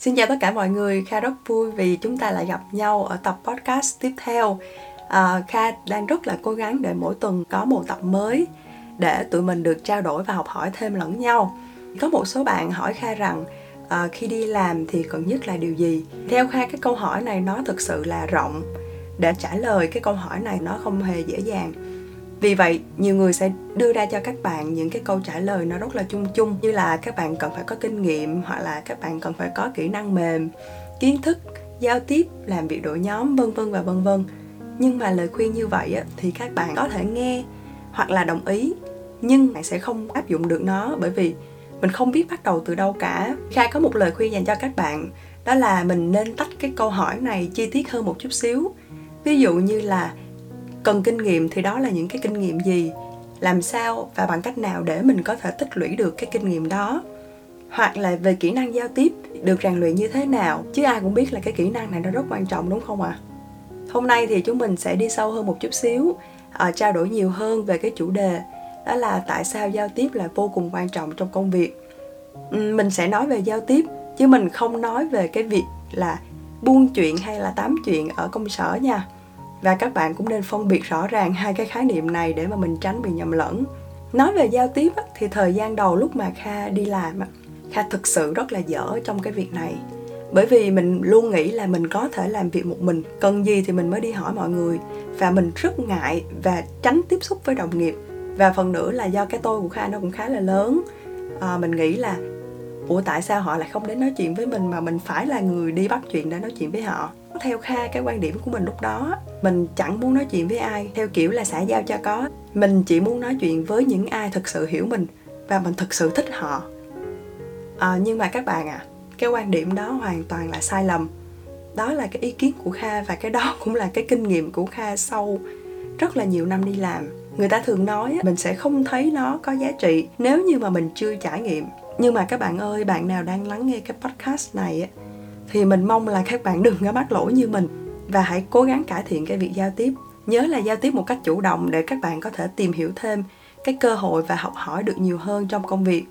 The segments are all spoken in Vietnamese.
Xin chào tất cả mọi người, Kha rất vui vì chúng ta lại gặp nhau ở tập podcast tiếp theo. À, Kha đang rất là cố gắng để mỗi tuần có một tập mới để tụi mình được trao đổi và học hỏi thêm lẫn nhau. Có một số bạn hỏi Kha rằng à, khi đi làm thì cần nhất là điều gì? Theo Kha cái câu hỏi này nó thực sự là rộng. Để trả lời cái câu hỏi này nó không hề dễ dàng vì vậy, nhiều người sẽ đưa ra cho các bạn những cái câu trả lời nó rất là chung chung, như là các bạn cần phải có kinh nghiệm hoặc là các bạn cần phải có kỹ năng mềm, kiến thức, giao tiếp, làm việc đội nhóm, vân vân và vân vân. Nhưng mà lời khuyên như vậy thì các bạn có thể nghe hoặc là đồng ý, nhưng bạn sẽ không áp dụng được nó bởi vì mình không biết bắt đầu từ đâu cả. Khai có một lời khuyên dành cho các bạn, đó là mình nên tách cái câu hỏi này chi tiết hơn một chút xíu. Ví dụ như là cần kinh nghiệm thì đó là những cái kinh nghiệm gì? Làm sao và bằng cách nào để mình có thể tích lũy được cái kinh nghiệm đó? Hoặc là về kỹ năng giao tiếp được rèn luyện như thế nào? Chứ ai cũng biết là cái kỹ năng này nó rất quan trọng đúng không ạ? À? hôm nay thì chúng mình sẽ đi sâu hơn một chút xíu à, trao đổi nhiều hơn về cái chủ đề đó là tại sao giao tiếp là vô cùng quan trọng trong công việc. Mình sẽ nói về giao tiếp chứ mình không nói về cái việc là buôn chuyện hay là tám chuyện ở công sở nha và các bạn cũng nên phân biệt rõ ràng hai cái khái niệm này để mà mình tránh bị nhầm lẫn. Nói về giao tiếp thì thời gian đầu lúc mà kha đi làm kha thực sự rất là dở trong cái việc này. Bởi vì mình luôn nghĩ là mình có thể làm việc một mình cần gì thì mình mới đi hỏi mọi người. Và mình rất ngại và tránh tiếp xúc với đồng nghiệp. Và phần nữa là do cái tôi của kha nó cũng khá là lớn. À, mình nghĩ là ủa tại sao họ lại không đến nói chuyện với mình mà mình phải là người đi bắt chuyện để nói chuyện với họ? Theo kha cái quan điểm của mình lúc đó. Mình chẳng muốn nói chuyện với ai theo kiểu là xã giao cho có. Mình chỉ muốn nói chuyện với những ai thực sự hiểu mình và mình thực sự thích họ. À, nhưng mà các bạn à cái quan điểm đó hoàn toàn là sai lầm. Đó là cái ý kiến của kha và cái đó cũng là cái kinh nghiệm của kha sau rất là nhiều năm đi làm. Người ta thường nói mình sẽ không thấy nó có giá trị nếu như mà mình chưa trải nghiệm nhưng mà các bạn ơi, bạn nào đang lắng nghe cái podcast này thì mình mong là các bạn đừng có mắc lỗi như mình. Và hãy cố gắng cải thiện cái việc giao tiếp. Nhớ là giao tiếp một cách chủ động để các bạn có thể tìm hiểu thêm cái cơ hội và học hỏi được nhiều hơn trong công việc.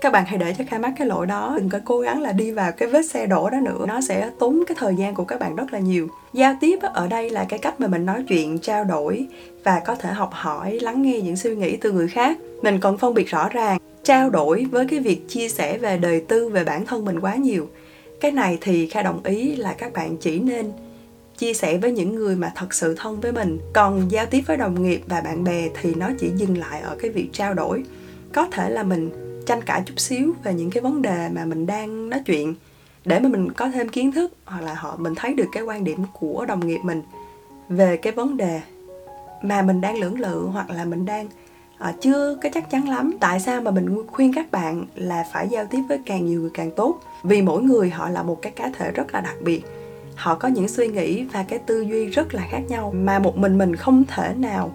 Các bạn hãy để cho khai mắc cái lỗi đó, đừng có cố gắng là đi vào cái vết xe đổ đó nữa. Nó sẽ tốn cái thời gian của các bạn rất là nhiều. Giao tiếp ở đây là cái cách mà mình nói chuyện, trao đổi và có thể học hỏi, lắng nghe những suy nghĩ từ người khác. Mình cần phân biệt rõ ràng trao đổi với cái việc chia sẻ về đời tư, về bản thân mình quá nhiều. Cái này thì kha đồng ý là các bạn chỉ nên chia sẻ với những người mà thật sự thân với mình. Còn giao tiếp với đồng nghiệp và bạn bè thì nó chỉ dừng lại ở cái việc trao đổi. Có thể là mình tranh cãi chút xíu về những cái vấn đề mà mình đang nói chuyện để mà mình có thêm kiến thức, hoặc là họ, mình thấy được cái quan điểm của đồng nghiệp mình về cái vấn đề mà mình đang lưỡng lự hoặc là mình đang à, chưa có chắc chắn lắm. Tại sao mà mình khuyên các bạn là phải giao tiếp với càng nhiều người càng tốt? Vì mỗi người họ là một cái cá thể rất là đặc biệt. Họ có những suy nghĩ và cái tư duy rất là khác nhau. Mà một mình mình không thể nào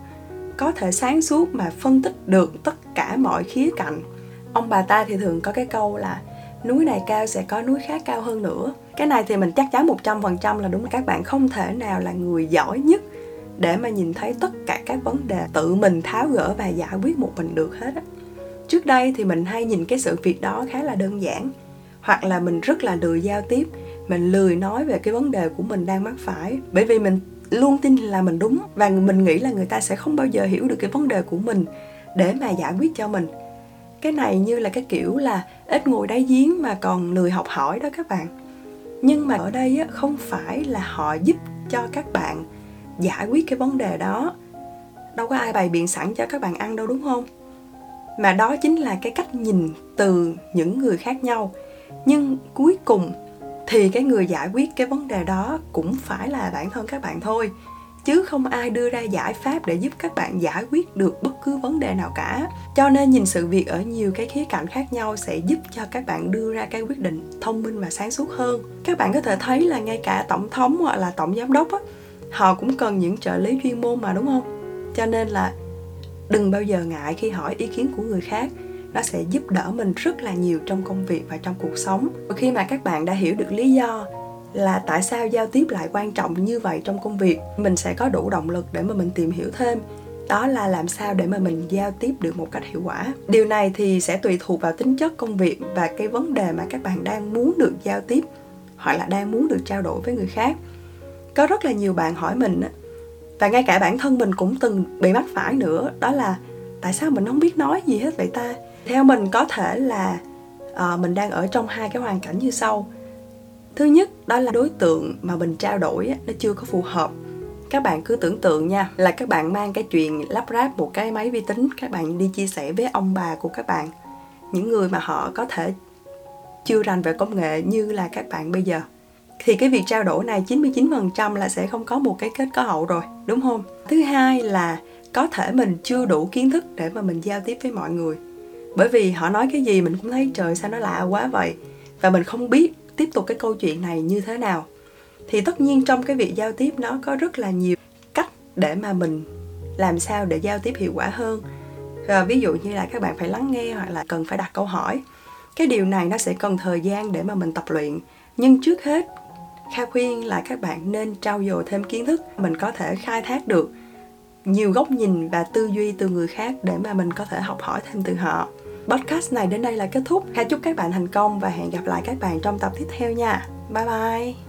có thể sáng suốt mà phân tích được tất cả mọi khía cạnh. Ông bà ta thì thường có cái câu là núi này cao sẽ có núi khác cao hơn nữa. Cái này thì mình chắc chắn một trăm phần trăm là đúng. Các bạn không thể nào là người giỏi nhất để mà nhìn thấy tất cả các vấn đề tự mình tháo gỡ và giải quyết một mình được hết á. Trước đây thì mình hay nhìn cái sự việc đó khá là đơn giản, hoặc là mình rất là lười giao tiếp, mình lười nói về cái vấn đề của mình đang mắc phải, bởi vì mình luôn tin là mình đúng và mình nghĩ là người ta sẽ không bao giờ hiểu được cái vấn đề của mình để mà giải quyết cho mình. Cái này như là cái kiểu là ít ngồi đáy giếng mà còn lười học hỏi đó các bạn. Nhưng mà ở đây không phải là họ giúp cho các bạn giải quyết cái vấn đề đó. Đâu có ai bày biện sẵn cho các bạn ăn đâu đúng không? Mà đó chính là cái cách nhìn từ những người khác nhau. Nhưng cuối cùng thì cái người giải quyết cái vấn đề đó cũng phải là bản thân các bạn thôi. Chứ không ai đưa ra giải pháp để giúp các bạn giải quyết được bất cứ vấn đề nào cả. Cho nên nhìn sự việc ở nhiều cái khía cạnh khác nhau sẽ giúp cho các bạn đưa ra cái quyết định thông minh và sáng suốt hơn. Các bạn có thể thấy là ngay cả tổng thống hoặc là tổng giám đốc á, họ cũng cần những trợ lý chuyên môn mà, đúng không? Cho nên là đừng bao giờ ngại khi hỏi ý kiến của người khác. Nó sẽ giúp đỡ mình rất là nhiều trong công việc và trong cuộc sống. Và khi mà các bạn đã hiểu được lý do là tại sao giao tiếp lại quan trọng như vậy trong công việc, mình sẽ có đủ động lực để mà mình tìm hiểu thêm. Đó là làm sao để mà mình giao tiếp được một cách hiệu quả. Điều này thì sẽ tùy thuộc vào tính chất công việc và cái vấn đề mà các bạn đang muốn được giao tiếp hoặc là đang muốn được trao đổi với người khác có rất là nhiều bạn hỏi mình và ngay cả bản thân mình cũng từng bị mắc phải nữa đó là tại sao mình không biết nói gì hết vậy ta? Theo mình có thể là uh, mình đang ở trong hai cái hoàn cảnh như sau. Thứ nhất đó là đối tượng mà mình trao đổi nó chưa có phù hợp. Các bạn cứ tưởng tượng nha là các bạn mang cái chuyện lắp ráp một cái máy vi tính các bạn đi chia sẻ với ông bà của các bạn. Những người mà họ có thể chưa rành về công nghệ như là các bạn bây giờ thì cái việc trao đổi này 99% là sẽ không có một cái kết có hậu rồi, đúng không? Thứ hai là có thể mình chưa đủ kiến thức để mà mình giao tiếp với mọi người. Bởi vì họ nói cái gì mình cũng thấy trời sao nó lạ quá vậy và mình không biết tiếp tục cái câu chuyện này như thế nào. Thì tất nhiên trong cái việc giao tiếp nó có rất là nhiều cách để mà mình làm sao để giao tiếp hiệu quả hơn. Và ví dụ như là các bạn phải lắng nghe hoặc là cần phải đặt câu hỏi. Cái điều này nó sẽ cần thời gian để mà mình tập luyện. Nhưng trước hết Kha khuyên là các bạn nên trau dồi thêm kiến thức, mình có thể khai thác được nhiều góc nhìn và tư duy từ người khác để mà mình có thể học hỏi thêm từ họ. Podcast này đến đây là kết thúc. Kha chúc các bạn thành công và hẹn gặp lại các bạn trong tập tiếp theo nha. Bye bye.